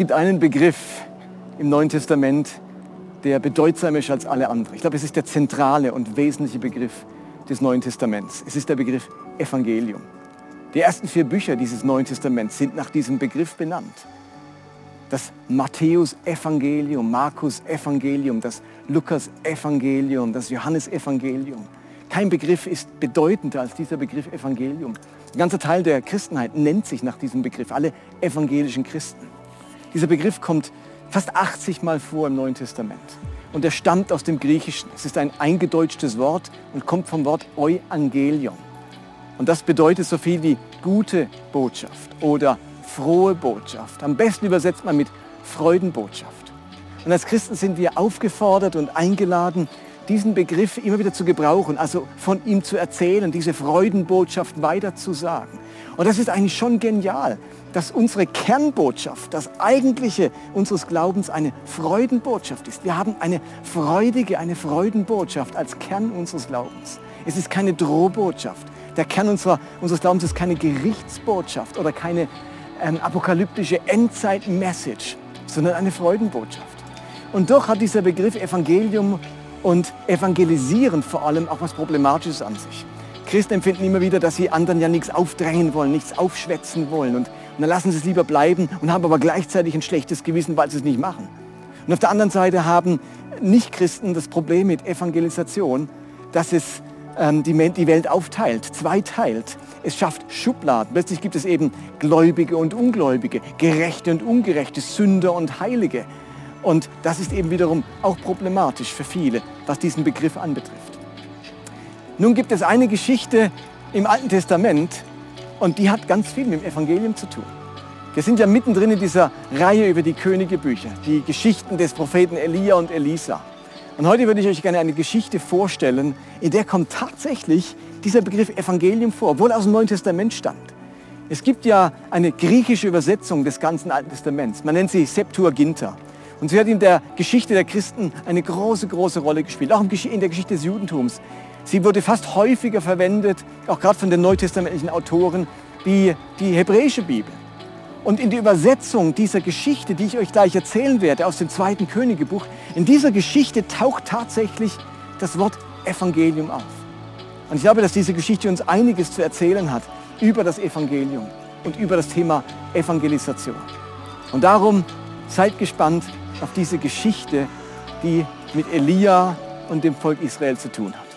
gibt einen Begriff im Neuen Testament, der bedeutsamer ist als alle anderen. Ich glaube, es ist der zentrale und wesentliche Begriff des Neuen Testaments. Es ist der Begriff Evangelium. Die ersten vier Bücher dieses Neuen Testaments sind nach diesem Begriff benannt. Das Matthäus-Evangelium, Markus-Evangelium, das Lukas-Evangelium, das Johannes-Evangelium. Kein Begriff ist bedeutender als dieser Begriff Evangelium. Ein ganzer Teil der Christenheit nennt sich nach diesem Begriff, alle evangelischen Christen. Dieser Begriff kommt fast 80 Mal vor im Neuen Testament. Und er stammt aus dem Griechischen. Es ist ein eingedeutschtes Wort und kommt vom Wort Euangelion. Und das bedeutet so viel wie gute Botschaft oder frohe Botschaft. Am besten übersetzt man mit Freudenbotschaft. Und als Christen sind wir aufgefordert und eingeladen, diesen Begriff immer wieder zu gebrauchen, also von ihm zu erzählen, diese Freudenbotschaft weiterzusagen. Und das ist eigentlich schon genial, dass unsere Kernbotschaft, das eigentliche unseres Glaubens eine Freudenbotschaft ist. Wir haben eine freudige, eine Freudenbotschaft als Kern unseres Glaubens. Es ist keine Drohbotschaft. Der Kern unserer, unseres Glaubens ist keine Gerichtsbotschaft oder keine ähm, apokalyptische Endzeit-Message, sondern eine Freudenbotschaft. Und doch hat dieser Begriff Evangelium und Evangelisieren vor allem auch was Problematisches an sich. Christen empfinden immer wieder, dass sie anderen ja nichts aufdrängen wollen, nichts aufschwätzen wollen. Und, und dann lassen sie es lieber bleiben und haben aber gleichzeitig ein schlechtes Gewissen, weil sie es nicht machen. Und auf der anderen Seite haben Nichtchristen das Problem mit Evangelisation, dass es ähm, die, die Welt aufteilt, zweiteilt. Es schafft Schubladen. Plötzlich gibt es eben Gläubige und Ungläubige, Gerechte und Ungerechte, Sünder und Heilige. Und das ist eben wiederum auch problematisch für viele, was diesen Begriff anbetrifft. Nun gibt es eine Geschichte im Alten Testament und die hat ganz viel mit dem Evangelium zu tun. Wir sind ja mittendrin in dieser Reihe über die Königebücher, die Geschichten des Propheten Elia und Elisa. Und heute würde ich euch gerne eine Geschichte vorstellen, in der kommt tatsächlich dieser Begriff Evangelium vor, obwohl er aus dem Neuen Testament stammt. Es gibt ja eine griechische Übersetzung des ganzen Alten Testaments. Man nennt sie Septuaginta. Und sie hat in der Geschichte der Christen eine große, große Rolle gespielt, auch in der Geschichte des Judentums. Sie wurde fast häufiger verwendet, auch gerade von den neutestamentlichen Autoren, wie die hebräische Bibel. Und in der Übersetzung dieser Geschichte, die ich euch gleich erzählen werde, aus dem zweiten Königebuch, in dieser Geschichte taucht tatsächlich das Wort Evangelium auf. Und ich glaube, dass diese Geschichte uns einiges zu erzählen hat über das Evangelium und über das Thema Evangelisation. Und darum seid gespannt auf diese Geschichte, die mit Elia und dem Volk Israel zu tun hat.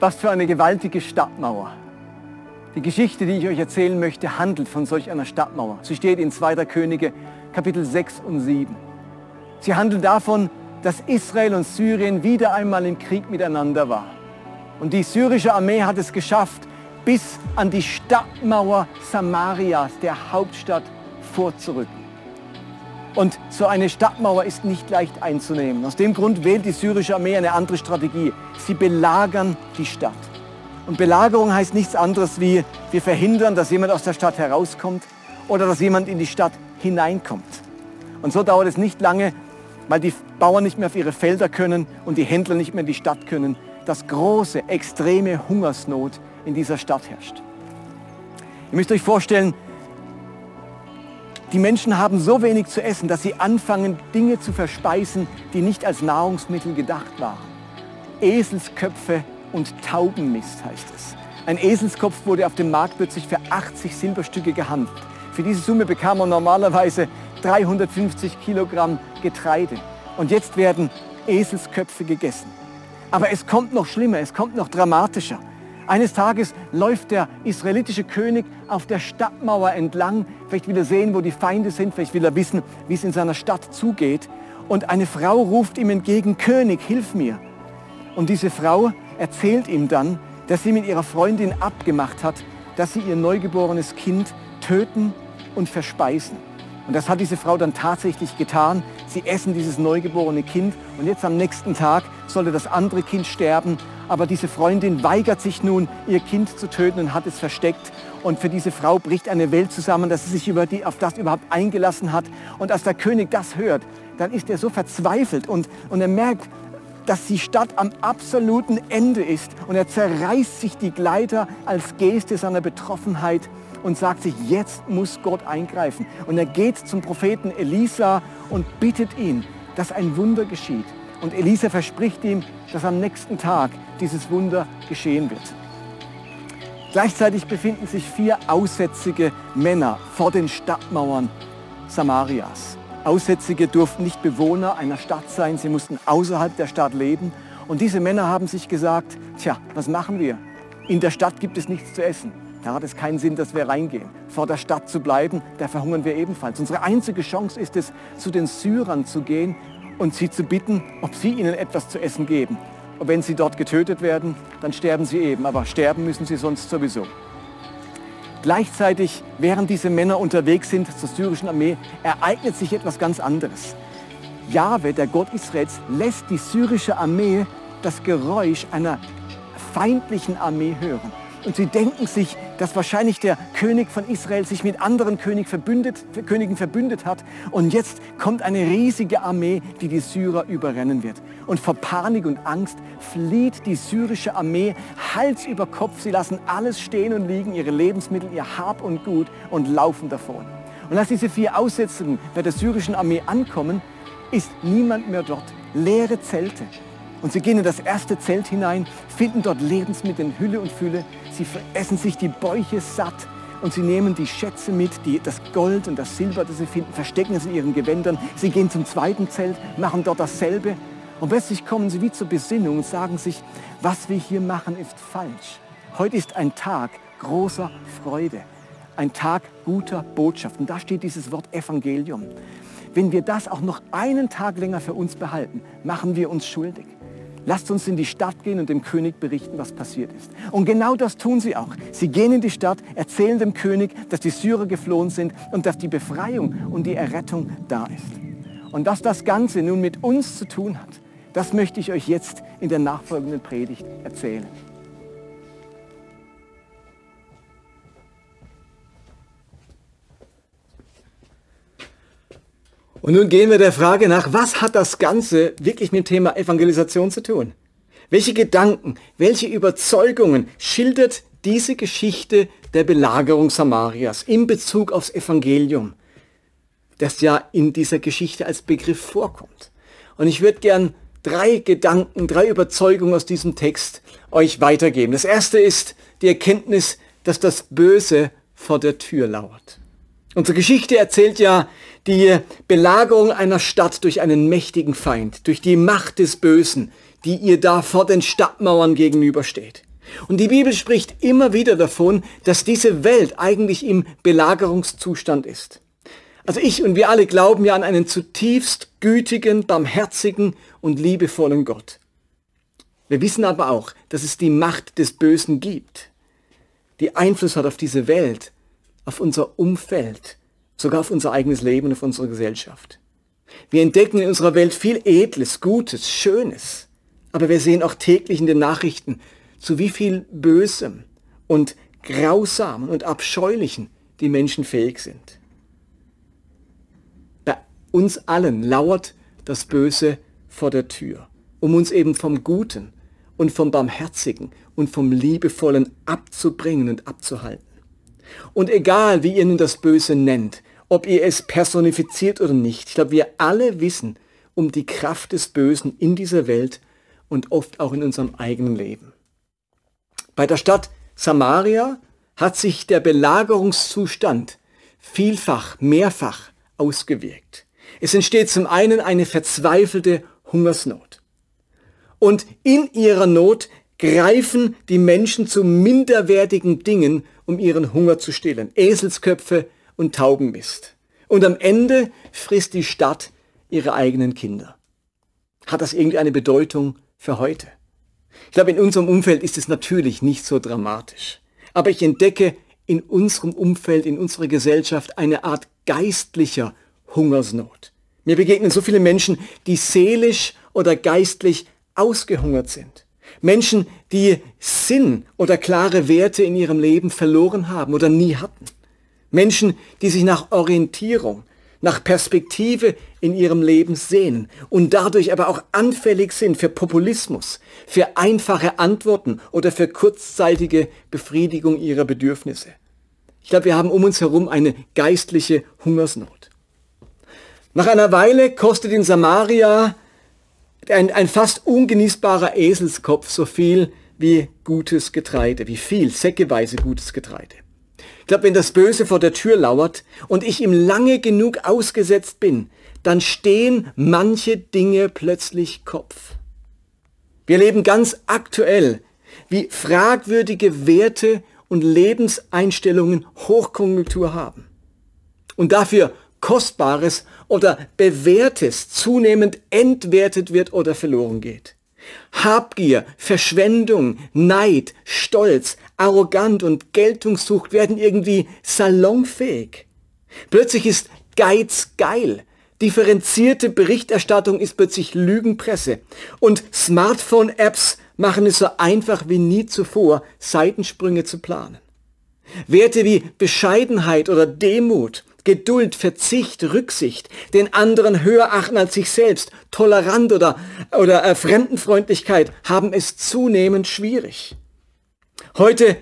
Was für eine gewaltige Stadtmauer. Die Geschichte, die ich euch erzählen möchte, handelt von solch einer Stadtmauer. Sie steht in 2. Könige Kapitel 6 und 7. Sie handelt davon, dass Israel und Syrien wieder einmal im Krieg miteinander war. Und die syrische Armee hat es geschafft, bis an die Stadtmauer Samarias, der Hauptstadt, vorzurücken. Und so eine Stadtmauer ist nicht leicht einzunehmen. Aus dem Grund wählt die syrische Armee eine andere Strategie. Sie belagern die Stadt. Und Belagerung heißt nichts anderes wie, wir verhindern, dass jemand aus der Stadt herauskommt oder dass jemand in die Stadt hineinkommt. Und so dauert es nicht lange, weil die Bauern nicht mehr auf ihre Felder können und die Händler nicht mehr in die Stadt können, dass große, extreme Hungersnot in dieser Stadt herrscht. Ihr müsst euch vorstellen, die Menschen haben so wenig zu essen, dass sie anfangen, Dinge zu verspeisen, die nicht als Nahrungsmittel gedacht waren. Eselsköpfe und Taubenmist heißt es. Ein Eselskopf wurde auf dem Markt plötzlich für 80 Silberstücke gehandelt. Für diese Summe bekam man normalerweise 350 Kilogramm Getreide. Und jetzt werden Eselsköpfe gegessen. Aber es kommt noch schlimmer, es kommt noch dramatischer. Eines Tages läuft der israelitische König auf der Stadtmauer entlang. Vielleicht will er sehen, wo die Feinde sind. Vielleicht will er wissen, wie es in seiner Stadt zugeht. Und eine Frau ruft ihm entgegen, König, hilf mir. Und diese Frau erzählt ihm dann, dass sie mit ihrer Freundin abgemacht hat, dass sie ihr neugeborenes Kind töten und verspeisen. Und das hat diese Frau dann tatsächlich getan. Sie essen dieses neugeborene Kind und jetzt am nächsten Tag sollte das andere Kind sterben. Aber diese Freundin weigert sich nun, ihr Kind zu töten und hat es versteckt. Und für diese Frau bricht eine Welt zusammen, dass sie sich über die, auf das überhaupt eingelassen hat. Und als der König das hört, dann ist er so verzweifelt und, und er merkt, dass die Stadt am absoluten Ende ist. Und er zerreißt sich die Kleider als Geste seiner Betroffenheit und sagt sich, jetzt muss Gott eingreifen. Und er geht zum Propheten Elisa und bittet ihn, dass ein Wunder geschieht. Und Elisa verspricht ihm, dass am nächsten Tag dieses Wunder geschehen wird. Gleichzeitig befinden sich vier aussätzige Männer vor den Stadtmauern Samarias. Aussätzige durften nicht Bewohner einer Stadt sein, sie mussten außerhalb der Stadt leben. Und diese Männer haben sich gesagt, tja, was machen wir? In der Stadt gibt es nichts zu essen. Da hat es keinen Sinn, dass wir reingehen. Vor der Stadt zu bleiben, da verhungern wir ebenfalls. Unsere einzige Chance ist es, zu den Syrern zu gehen und sie zu bitten, ob sie ihnen etwas zu essen geben. Und wenn sie dort getötet werden, dann sterben sie eben. Aber sterben müssen sie sonst sowieso. Gleichzeitig, während diese Männer unterwegs sind zur syrischen Armee, ereignet sich etwas ganz anderes. Jahwe, der Gott Israels, lässt die syrische Armee das Geräusch einer feindlichen Armee hören. Und sie denken sich, dass wahrscheinlich der König von Israel sich mit anderen König verbündet, Königen verbündet hat. Und jetzt kommt eine riesige Armee, die die Syrer überrennen wird. Und vor Panik und Angst flieht die syrische Armee Hals über Kopf. Sie lassen alles stehen und liegen, ihre Lebensmittel, ihr Hab und Gut und laufen davon. Und als diese vier Aussetzungen bei der syrischen Armee ankommen, ist niemand mehr dort. Leere Zelte. Und sie gehen in das erste Zelt hinein, finden dort Lebensmittel in Hülle und Fülle. Sie essen sich die Bäuche satt und sie nehmen die Schätze mit, die, das Gold und das Silber, das sie finden, verstecken es in ihren Gewändern. Sie gehen zum zweiten Zelt, machen dort dasselbe. Und plötzlich kommen sie wie zur Besinnung und sagen sich, was wir hier machen, ist falsch. Heute ist ein Tag großer Freude, ein Tag guter Botschaft. Und da steht dieses Wort Evangelium. Wenn wir das auch noch einen Tag länger für uns behalten, machen wir uns schuldig. Lasst uns in die Stadt gehen und dem König berichten, was passiert ist. Und genau das tun sie auch. Sie gehen in die Stadt, erzählen dem König, dass die Syrer geflohen sind und dass die Befreiung und die Errettung da ist. Und dass das Ganze nun mit uns zu tun hat, das möchte ich euch jetzt in der nachfolgenden Predigt erzählen. Und nun gehen wir der Frage nach, was hat das Ganze wirklich mit dem Thema Evangelisation zu tun? Welche Gedanken, welche Überzeugungen schildert diese Geschichte der Belagerung Samarias in Bezug aufs Evangelium, das ja in dieser Geschichte als Begriff vorkommt? Und ich würde gern drei Gedanken, drei Überzeugungen aus diesem Text euch weitergeben. Das erste ist die Erkenntnis, dass das Böse vor der Tür lauert. Unsere Geschichte erzählt ja die Belagerung einer Stadt durch einen mächtigen Feind, durch die Macht des Bösen, die ihr da vor den Stadtmauern gegenübersteht. Und die Bibel spricht immer wieder davon, dass diese Welt eigentlich im Belagerungszustand ist. Also ich und wir alle glauben ja an einen zutiefst gütigen, barmherzigen und liebevollen Gott. Wir wissen aber auch, dass es die Macht des Bösen gibt, die Einfluss hat auf diese Welt, auf unser Umfeld, sogar auf unser eigenes Leben und auf unsere Gesellschaft. Wir entdecken in unserer Welt viel Edles, Gutes, Schönes, aber wir sehen auch täglich in den Nachrichten, zu wie viel Bösem und Grausamen und Abscheulichen die Menschen fähig sind. Bei uns allen lauert das Böse vor der Tür, um uns eben vom Guten und vom Barmherzigen und vom Liebevollen abzubringen und abzuhalten. Und egal, wie ihr nun das Böse nennt, ob ihr es personifiziert oder nicht, ich glaube, wir alle wissen um die Kraft des Bösen in dieser Welt und oft auch in unserem eigenen Leben. Bei der Stadt Samaria hat sich der Belagerungszustand vielfach, mehrfach ausgewirkt. Es entsteht zum einen eine verzweifelte Hungersnot. Und in ihrer Not greifen die Menschen zu minderwertigen Dingen, um ihren Hunger zu stillen. Eselsköpfe und Taubenmist. Und am Ende frisst die Stadt ihre eigenen Kinder. Hat das irgendeine Bedeutung für heute? Ich glaube, in unserem Umfeld ist es natürlich nicht so dramatisch. Aber ich entdecke in unserem Umfeld, in unserer Gesellschaft eine Art geistlicher Hungersnot. Mir begegnen so viele Menschen, die seelisch oder geistlich ausgehungert sind. Menschen, die Sinn oder klare Werte in ihrem Leben verloren haben oder nie hatten. Menschen, die sich nach Orientierung, nach Perspektive in ihrem Leben sehnen und dadurch aber auch anfällig sind für Populismus, für einfache Antworten oder für kurzzeitige Befriedigung ihrer Bedürfnisse. Ich glaube, wir haben um uns herum eine geistliche Hungersnot. Nach einer Weile kostet in Samaria ein, ein fast ungenießbarer Eselskopf so viel wie gutes Getreide, wie viel säckeweise gutes Getreide. Ich glaube, wenn das Böse vor der Tür lauert und ich ihm lange genug ausgesetzt bin, dann stehen manche Dinge plötzlich Kopf. Wir leben ganz aktuell, wie fragwürdige Werte und Lebenseinstellungen Hochkonjunktur haben. Und dafür Kostbares oder Bewährtes zunehmend entwertet wird oder verloren geht. Habgier, Verschwendung, Neid, Stolz, arrogant und Geltungssucht werden irgendwie salonfähig. Plötzlich ist Geiz geil. Differenzierte Berichterstattung ist plötzlich Lügenpresse. Und Smartphone-Apps machen es so einfach wie nie zuvor, Seitensprünge zu planen. Werte wie Bescheidenheit oder Demut, Geduld, Verzicht, Rücksicht, den anderen höher achten als sich selbst, tolerant oder, oder äh, Fremdenfreundlichkeit haben es zunehmend schwierig. Heute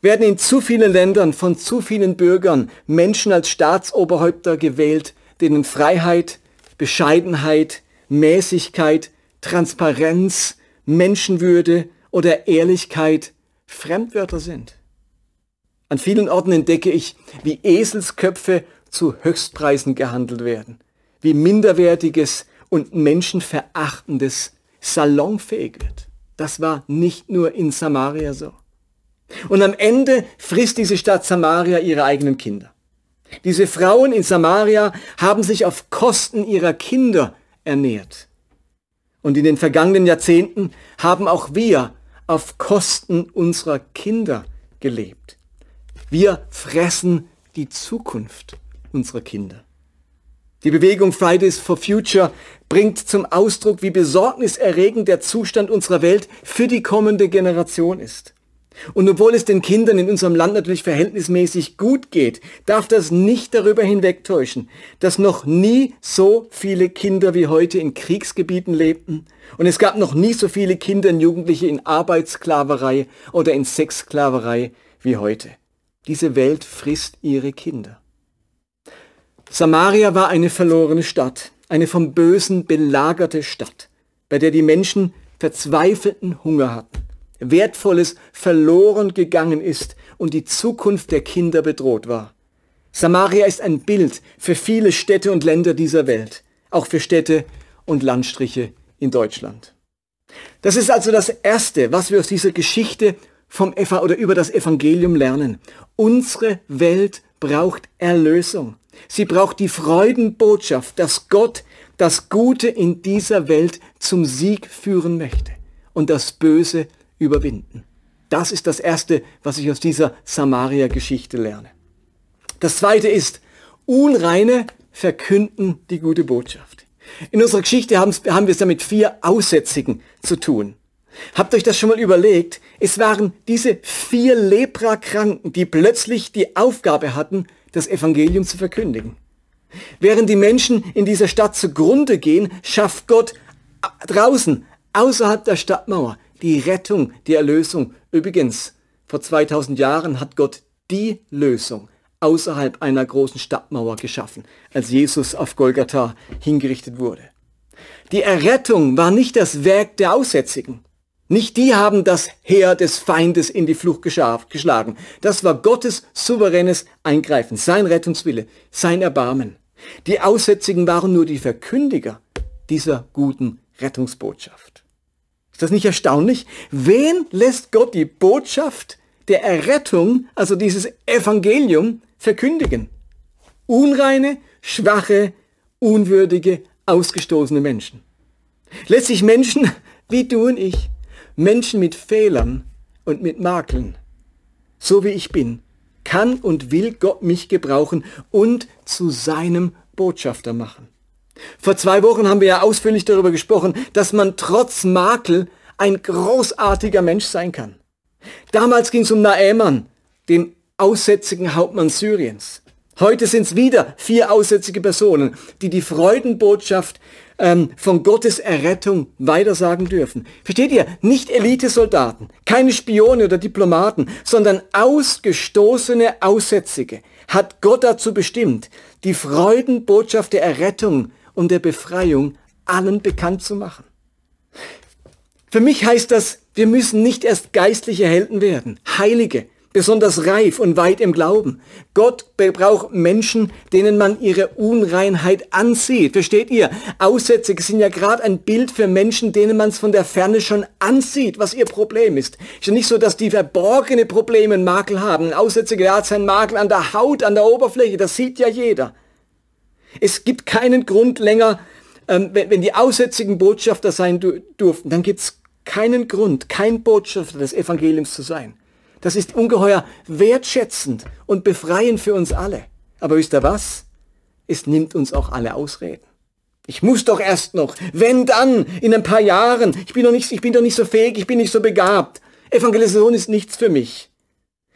werden in zu vielen Ländern von zu vielen Bürgern Menschen als Staatsoberhäupter gewählt, denen Freiheit, Bescheidenheit, Mäßigkeit, Transparenz, Menschenwürde oder Ehrlichkeit Fremdwörter sind. An vielen Orten entdecke ich, wie Eselsköpfe zu Höchstpreisen gehandelt werden, wie minderwertiges und menschenverachtendes salonfähig wird. Das war nicht nur in Samaria so. Und am Ende frisst diese Stadt Samaria ihre eigenen Kinder. Diese Frauen in Samaria haben sich auf Kosten ihrer Kinder ernährt. Und in den vergangenen Jahrzehnten haben auch wir auf Kosten unserer Kinder gelebt. Wir fressen die Zukunft unserer Kinder. Die Bewegung Fridays for Future bringt zum Ausdruck, wie besorgniserregend der Zustand unserer Welt für die kommende Generation ist. Und obwohl es den Kindern in unserem Land natürlich verhältnismäßig gut geht, darf das nicht darüber hinwegtäuschen, dass noch nie so viele Kinder wie heute in Kriegsgebieten lebten und es gab noch nie so viele Kinder und Jugendliche in Arbeitssklaverei oder in Sexsklaverei wie heute. Diese Welt frisst ihre Kinder. Samaria war eine verlorene Stadt, eine vom Bösen belagerte Stadt, bei der die Menschen verzweifelten Hunger hatten Wertvolles verloren gegangen ist und die Zukunft der Kinder bedroht war. Samaria ist ein Bild für viele Städte und Länder dieser Welt, auch für Städte und Landstriche in Deutschland. Das ist also das Erste, was wir aus dieser Geschichte vom Eva oder über das Evangelium lernen. Unsere Welt braucht Erlösung. Sie braucht die Freudenbotschaft, dass Gott das Gute in dieser Welt zum Sieg führen möchte und das Böse überwinden. Das ist das Erste, was ich aus dieser Samaria-Geschichte lerne. Das Zweite ist, Unreine verkünden die gute Botschaft. In unserer Geschichte haben, wir es ja mit vier Aussätzigen zu tun. Habt euch das schon mal überlegt? Es waren diese vier Leprakranken, die plötzlich die Aufgabe hatten, das Evangelium zu verkündigen. Während die Menschen in dieser Stadt zugrunde gehen, schafft Gott draußen, außerhalb der Stadtmauer, die Rettung, die Erlösung. Übrigens, vor 2000 Jahren hat Gott die Lösung außerhalb einer großen Stadtmauer geschaffen, als Jesus auf Golgatha hingerichtet wurde. Die Errettung war nicht das Werk der Aussätzigen. Nicht die haben das Heer des Feindes in die Flucht geschlagen. Das war Gottes souveränes Eingreifen, sein Rettungswille, sein Erbarmen. Die Aussätzigen waren nur die Verkündiger dieser guten Rettungsbotschaft. Ist das nicht erstaunlich? Wen lässt Gott die Botschaft der Errettung, also dieses Evangelium, verkündigen? Unreine, schwache, unwürdige, ausgestoßene Menschen. Letztlich Menschen wie du und ich, Menschen mit Fehlern und mit Makeln, so wie ich bin, kann und will Gott mich gebrauchen und zu seinem Botschafter machen. Vor zwei Wochen haben wir ja ausführlich darüber gesprochen, dass man trotz Makel ein großartiger Mensch sein kann. Damals ging es um Naeman, den aussätzigen Hauptmann Syriens. Heute sind es wieder vier aussätzige Personen, die die Freudenbotschaft ähm, von Gottes Errettung weitersagen dürfen. Versteht ihr? Nicht Elitesoldaten, keine Spione oder Diplomaten, sondern ausgestoßene Aussätzige hat Gott dazu bestimmt, die Freudenbotschaft der Errettung und der Befreiung allen bekannt zu machen. Für mich heißt das, wir müssen nicht erst geistliche Helden werden, Heilige, besonders reif und weit im Glauben. Gott braucht Menschen, denen man ihre Unreinheit ansieht. Versteht ihr? Aussätzige sind ja gerade ein Bild für Menschen, denen man es von der Ferne schon ansieht, was ihr Problem ist. Ist ja nicht so, dass die verborgene Probleme einen Makel haben. Ein Aussätziger hat seinen Makel an der Haut, an der Oberfläche. Das sieht ja jeder. Es gibt keinen Grund länger, ähm, wenn, wenn die Aussätzigen Botschafter sein durften, dann gibt es keinen Grund, kein Botschafter des Evangeliums zu sein. Das ist ungeheuer wertschätzend und befreiend für uns alle. Aber wisst ihr was? Es nimmt uns auch alle Ausreden. Ich muss doch erst noch, wenn dann, in ein paar Jahren. Ich bin doch nicht, ich bin doch nicht so fähig, ich bin nicht so begabt. Evangelisation ist nichts für mich.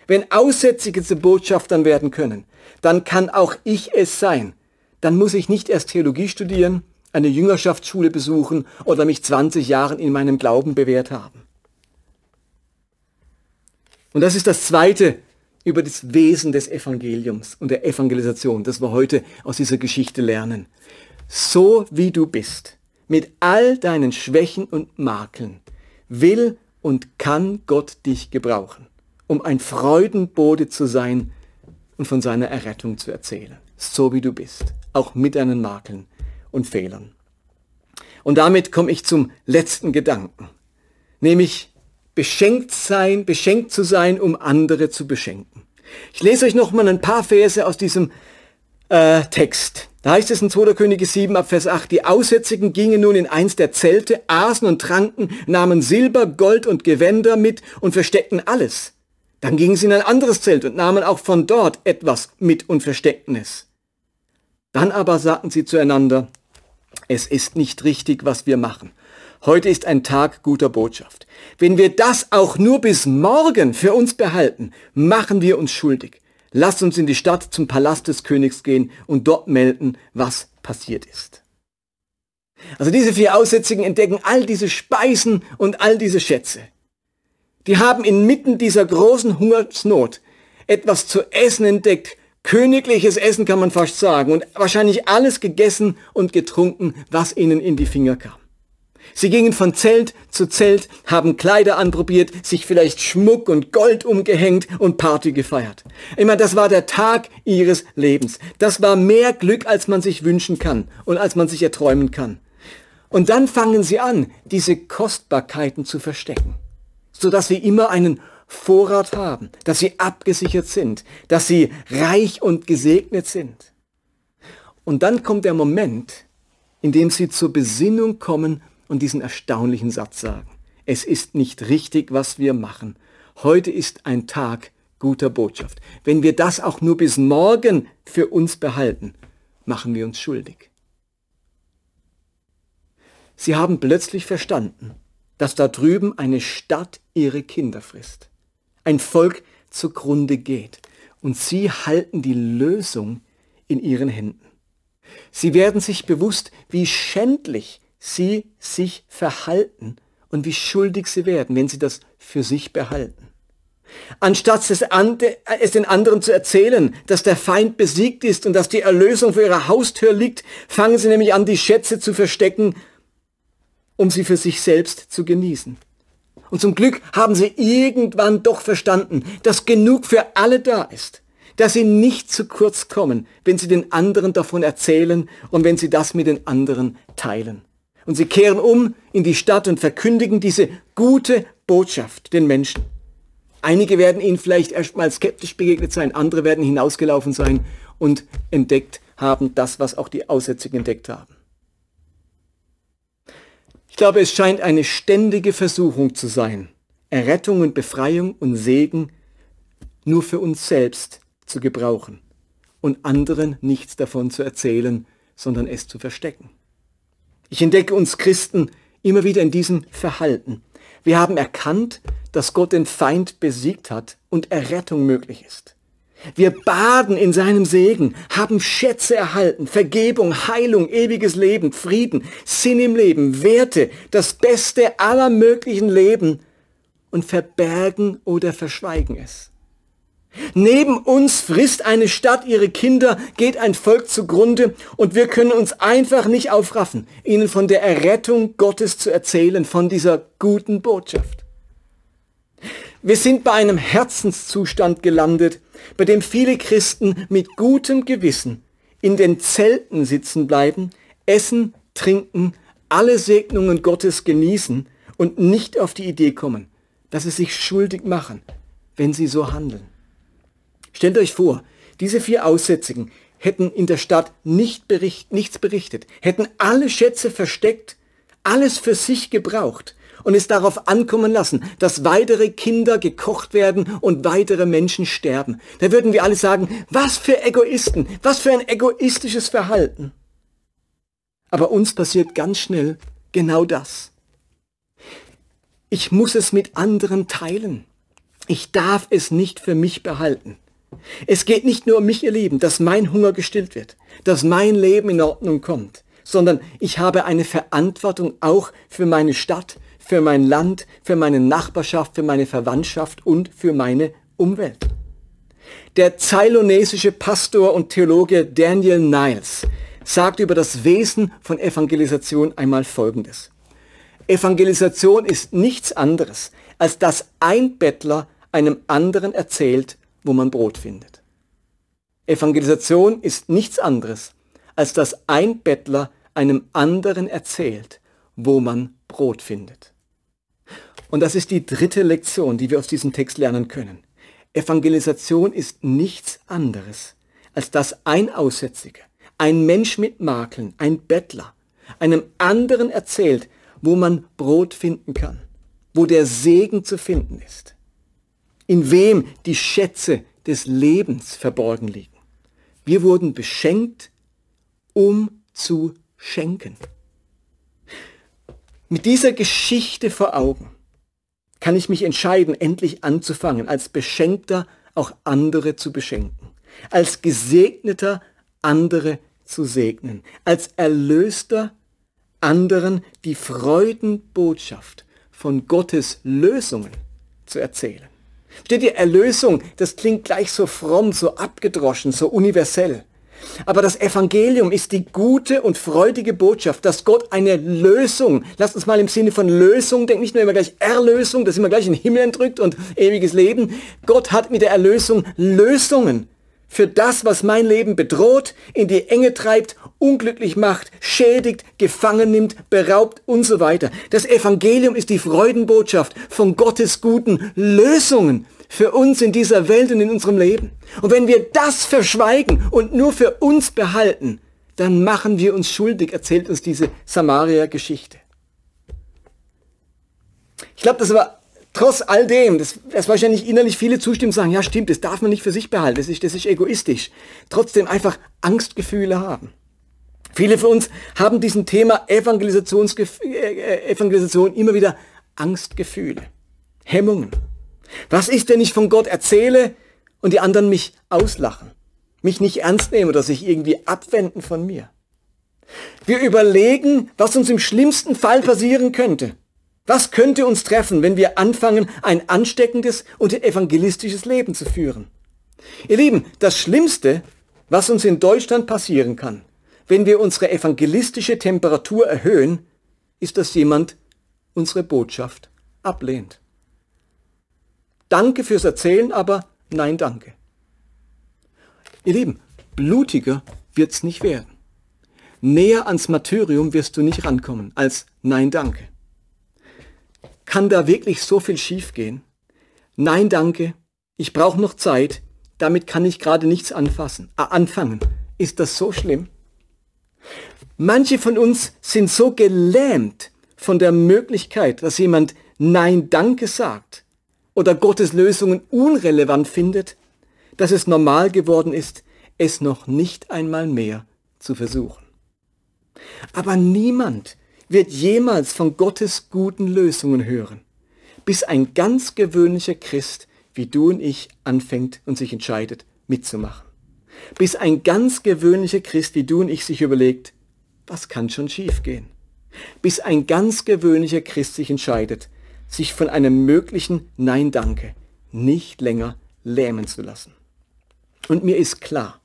Wenn Aussätzige zu Botschaftern werden können, dann kann auch ich es sein. Dann muss ich nicht erst Theologie studieren, eine Jüngerschaftsschule besuchen oder mich 20 Jahren in meinem Glauben bewährt haben. Und das ist das Zweite über das Wesen des Evangeliums und der Evangelisation, das wir heute aus dieser Geschichte lernen. So wie du bist, mit all deinen Schwächen und Makeln, will und kann Gott dich gebrauchen, um ein Freudenbode zu sein und von seiner Errettung zu erzählen. So wie du bist, auch mit deinen Makeln und Fehlern. Und damit komme ich zum letzten Gedanken, nämlich beschenkt sein, beschenkt zu sein, um andere zu beschenken. Ich lese euch noch mal ein paar Verse aus diesem äh, Text. Da heißt es in 2. Könige 7 ab Vers 8, die Aussätzigen gingen nun in eins der Zelte, aßen und tranken, nahmen Silber, Gold und Gewänder mit und versteckten alles. Dann gingen sie in ein anderes Zelt und nahmen auch von dort etwas mit und versteckten es. Dann aber sagten sie zueinander, es ist nicht richtig, was wir machen. Heute ist ein Tag guter Botschaft. Wenn wir das auch nur bis morgen für uns behalten, machen wir uns schuldig. Lasst uns in die Stadt zum Palast des Königs gehen und dort melden, was passiert ist. Also diese vier Aussätzigen entdecken all diese Speisen und all diese Schätze. Die haben inmitten dieser großen Hungersnot etwas zu essen entdeckt, königliches Essen kann man fast sagen, und wahrscheinlich alles gegessen und getrunken, was ihnen in die Finger kam. Sie gingen von Zelt zu Zelt, haben Kleider anprobiert, sich vielleicht Schmuck und Gold umgehängt und Party gefeiert. Immer das war der Tag ihres Lebens. Das war mehr Glück, als man sich wünschen kann und als man sich erträumen kann. Und dann fangen sie an, diese Kostbarkeiten zu verstecken, sodass sie immer einen Vorrat haben, dass sie abgesichert sind, dass sie reich und gesegnet sind. Und dann kommt der Moment, in dem sie zur Besinnung kommen und diesen erstaunlichen Satz sagen. Es ist nicht richtig, was wir machen. Heute ist ein Tag guter Botschaft. Wenn wir das auch nur bis morgen für uns behalten, machen wir uns schuldig. Sie haben plötzlich verstanden, dass da drüben eine Stadt ihre Kinder frisst, ein Volk zugrunde geht und sie halten die Lösung in ihren Händen. Sie werden sich bewusst, wie schändlich sie sich verhalten und wie schuldig sie werden, wenn sie das für sich behalten. Anstatt es den anderen zu erzählen, dass der Feind besiegt ist und dass die Erlösung vor ihrer Haustür liegt, fangen sie nämlich an, die Schätze zu verstecken, um sie für sich selbst zu genießen. Und zum Glück haben sie irgendwann doch verstanden, dass genug für alle da ist, dass sie nicht zu kurz kommen, wenn sie den anderen davon erzählen und wenn sie das mit den anderen teilen. Und sie kehren um in die Stadt und verkündigen diese gute Botschaft den Menschen. Einige werden ihnen vielleicht erstmal skeptisch begegnet sein, andere werden hinausgelaufen sein und entdeckt haben das, was auch die Aussätzigen entdeckt haben. Ich glaube, es scheint eine ständige Versuchung zu sein, Errettung und Befreiung und Segen nur für uns selbst zu gebrauchen und anderen nichts davon zu erzählen, sondern es zu verstecken. Ich entdecke uns Christen immer wieder in diesem Verhalten. Wir haben erkannt, dass Gott den Feind besiegt hat und Errettung möglich ist. Wir baden in seinem Segen, haben Schätze erhalten, Vergebung, Heilung, ewiges Leben, Frieden, Sinn im Leben, Werte, das Beste aller möglichen Leben und verbergen oder verschweigen es. Neben uns frisst eine Stadt ihre Kinder, geht ein Volk zugrunde und wir können uns einfach nicht aufraffen, ihnen von der Errettung Gottes zu erzählen, von dieser guten Botschaft. Wir sind bei einem Herzenszustand gelandet, bei dem viele Christen mit gutem Gewissen in den Zelten sitzen bleiben, essen, trinken, alle Segnungen Gottes genießen und nicht auf die Idee kommen, dass sie sich schuldig machen, wenn sie so handeln. Stellt euch vor, diese vier Aussätzigen hätten in der Stadt nicht bericht, nichts berichtet, hätten alle Schätze versteckt, alles für sich gebraucht und es darauf ankommen lassen, dass weitere Kinder gekocht werden und weitere Menschen sterben. Da würden wir alle sagen, was für Egoisten, was für ein egoistisches Verhalten. Aber uns passiert ganz schnell genau das. Ich muss es mit anderen teilen. Ich darf es nicht für mich behalten. Es geht nicht nur um mich, ihr Lieben, dass mein Hunger gestillt wird, dass mein Leben in Ordnung kommt, sondern ich habe eine Verantwortung auch für meine Stadt, für mein Land, für meine Nachbarschaft, für meine Verwandtschaft und für meine Umwelt. Der zailonesische Pastor und Theologe Daniel Niles sagt über das Wesen von Evangelisation einmal Folgendes. Evangelisation ist nichts anderes, als dass ein Bettler einem anderen erzählt, wo man Brot findet. Evangelisation ist nichts anderes, als dass ein Bettler einem anderen erzählt, wo man Brot findet. Und das ist die dritte Lektion, die wir aus diesem Text lernen können. Evangelisation ist nichts anderes, als dass ein Aussätziger, ein Mensch mit Makeln, ein Bettler, einem anderen erzählt, wo man Brot finden kann, wo der Segen zu finden ist, in wem die Schätze des Lebens verborgen liegen. Wir wurden beschenkt, um zu schenken. Mit dieser Geschichte vor Augen kann ich mich entscheiden, endlich anzufangen, als Beschenkter auch andere zu beschenken, als Gesegneter andere zu segnen, als Erlöster anderen die Freudenbotschaft von Gottes Lösungen zu erzählen. Steht ihr, Erlösung, das klingt gleich so fromm, so abgedroschen, so universell. Aber das Evangelium ist die gute und freudige Botschaft, dass Gott eine Lösung, lasst uns mal im Sinne von Lösung, denkt nicht nur immer gleich Erlösung, dass immer gleich in den Himmel entrückt und ewiges Leben. Gott hat mit der Erlösung Lösungen für das, was mein Leben bedroht, in die Enge treibt, unglücklich macht, schädigt, gefangen nimmt, beraubt und so weiter. Das Evangelium ist die Freudenbotschaft von Gottes guten Lösungen für uns in dieser Welt und in unserem Leben. Und wenn wir das verschweigen und nur für uns behalten, dann machen wir uns schuldig, erzählt uns diese Samaria-Geschichte. Ich glaube, das war trotz all dem, das, das wahrscheinlich innerlich viele zustimmen, sagen, ja stimmt, das darf man nicht für sich behalten, das ist, das ist egoistisch. Trotzdem einfach Angstgefühle haben. Viele von uns haben diesem Thema Evangelisationsgef äh, Evangelisation immer wieder Angstgefühle, Hemmungen. Was ist, wenn ich von Gott erzähle und die anderen mich auslachen, mich nicht ernst nehmen oder sich irgendwie abwenden von mir? Wir überlegen, was uns im schlimmsten Fall passieren könnte. Was könnte uns treffen, wenn wir anfangen, ein ansteckendes und evangelistisches Leben zu führen? Ihr Lieben, das Schlimmste, was uns in Deutschland passieren kann, wenn wir unsere evangelistische Temperatur erhöhen, ist, dass jemand unsere Botschaft ablehnt. Danke fürs Erzählen, aber nein, danke. Ihr Lieben, blutiger wird's nicht werden. Näher ans Martyrium wirst du nicht rankommen als nein, danke. Kann da wirklich so viel schiefgehen? Nein, danke. Ich brauche noch Zeit. Damit kann ich gerade nichts anfassen, äh, anfangen. Ist das so schlimm? Manche von uns sind so gelähmt von der Möglichkeit, dass jemand Nein, danke sagt, oder Gottes Lösungen unrelevant findet, dass es normal geworden ist, es noch nicht einmal mehr zu versuchen. Aber niemand wird jemals von Gottes guten Lösungen hören, bis ein ganz gewöhnlicher Christ wie du und ich anfängt und sich entscheidet, mitzumachen. Bis ein ganz gewöhnlicher Christ wie du und ich sich überlegt, was kann schon schiefgehen? Bis ein ganz gewöhnlicher Christ sich entscheidet, sich von einem möglichen Nein Danke nicht länger lähmen zu lassen. Und mir ist klar,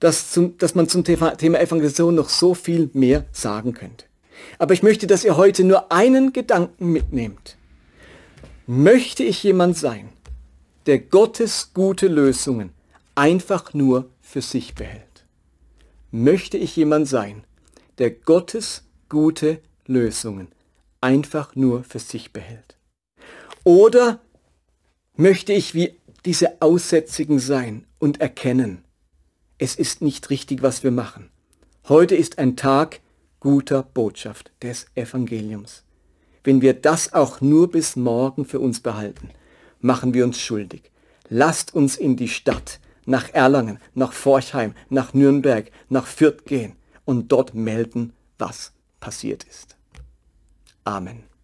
dass, zum, dass man zum Thema Evangelisation noch so viel mehr sagen könnte. Aber ich möchte, dass ihr heute nur einen Gedanken mitnehmt. Möchte ich jemand sein, der Gottes gute Lösungen einfach nur für sich behält? Möchte ich jemand sein, der Gottes gute Lösungen einfach nur für sich behält? Oder möchte ich wie diese Aussätzigen sein und erkennen, es ist nicht richtig, was wir machen. Heute ist ein Tag guter Botschaft des Evangeliums. Wenn wir das auch nur bis morgen für uns behalten, machen wir uns schuldig. Lasst uns in die Stadt, nach Erlangen, nach Forchheim, nach Nürnberg, nach Fürth gehen und dort melden, was passiert ist. Amen.